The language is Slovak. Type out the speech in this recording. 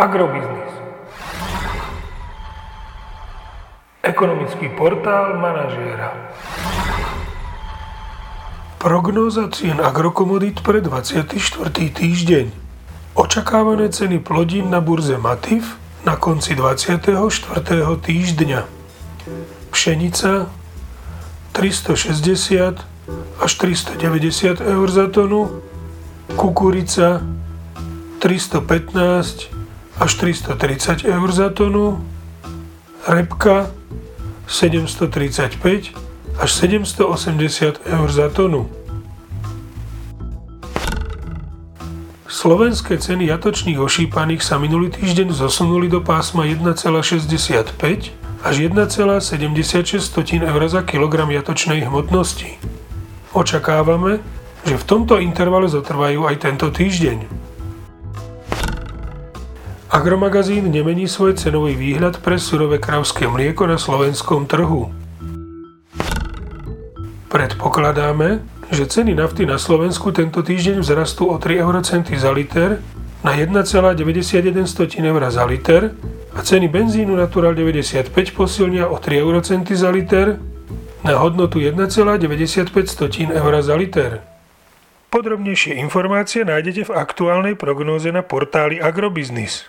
Agrobiznis. Ekonomický portál manažéra. Prognóza cien agrokomodít pre 24. týždeň. Očakávané ceny plodín na burze Matif na konci 24. týždňa. Pšenica 360 až 390 eur za tonu, kukurica 315 až 330 eur za tonu, repka 735 až 780 eur za tonu. Slovenské ceny jatočných ošípaných sa minulý týždeň zosunuli do pásma 1,65 až 1,76 eur za kilogram jatočnej hmotnosti. Očakávame, že v tomto intervale zotrvajú aj tento týždeň. Agromagazín nemení svoj cenový výhľad pre surové kravské mlieko na slovenskom trhu. Predpokladáme, že ceny nafty na Slovensku tento týždeň vzrastú o 3 eurocenty za liter na 1,91 eur za liter a ceny benzínu Natural 95 posilnia o 3 eurocenty za liter na hodnotu 1,95 eur za liter. Podrobnejšie informácie nájdete v aktuálnej prognóze na portáli Agrobiznis.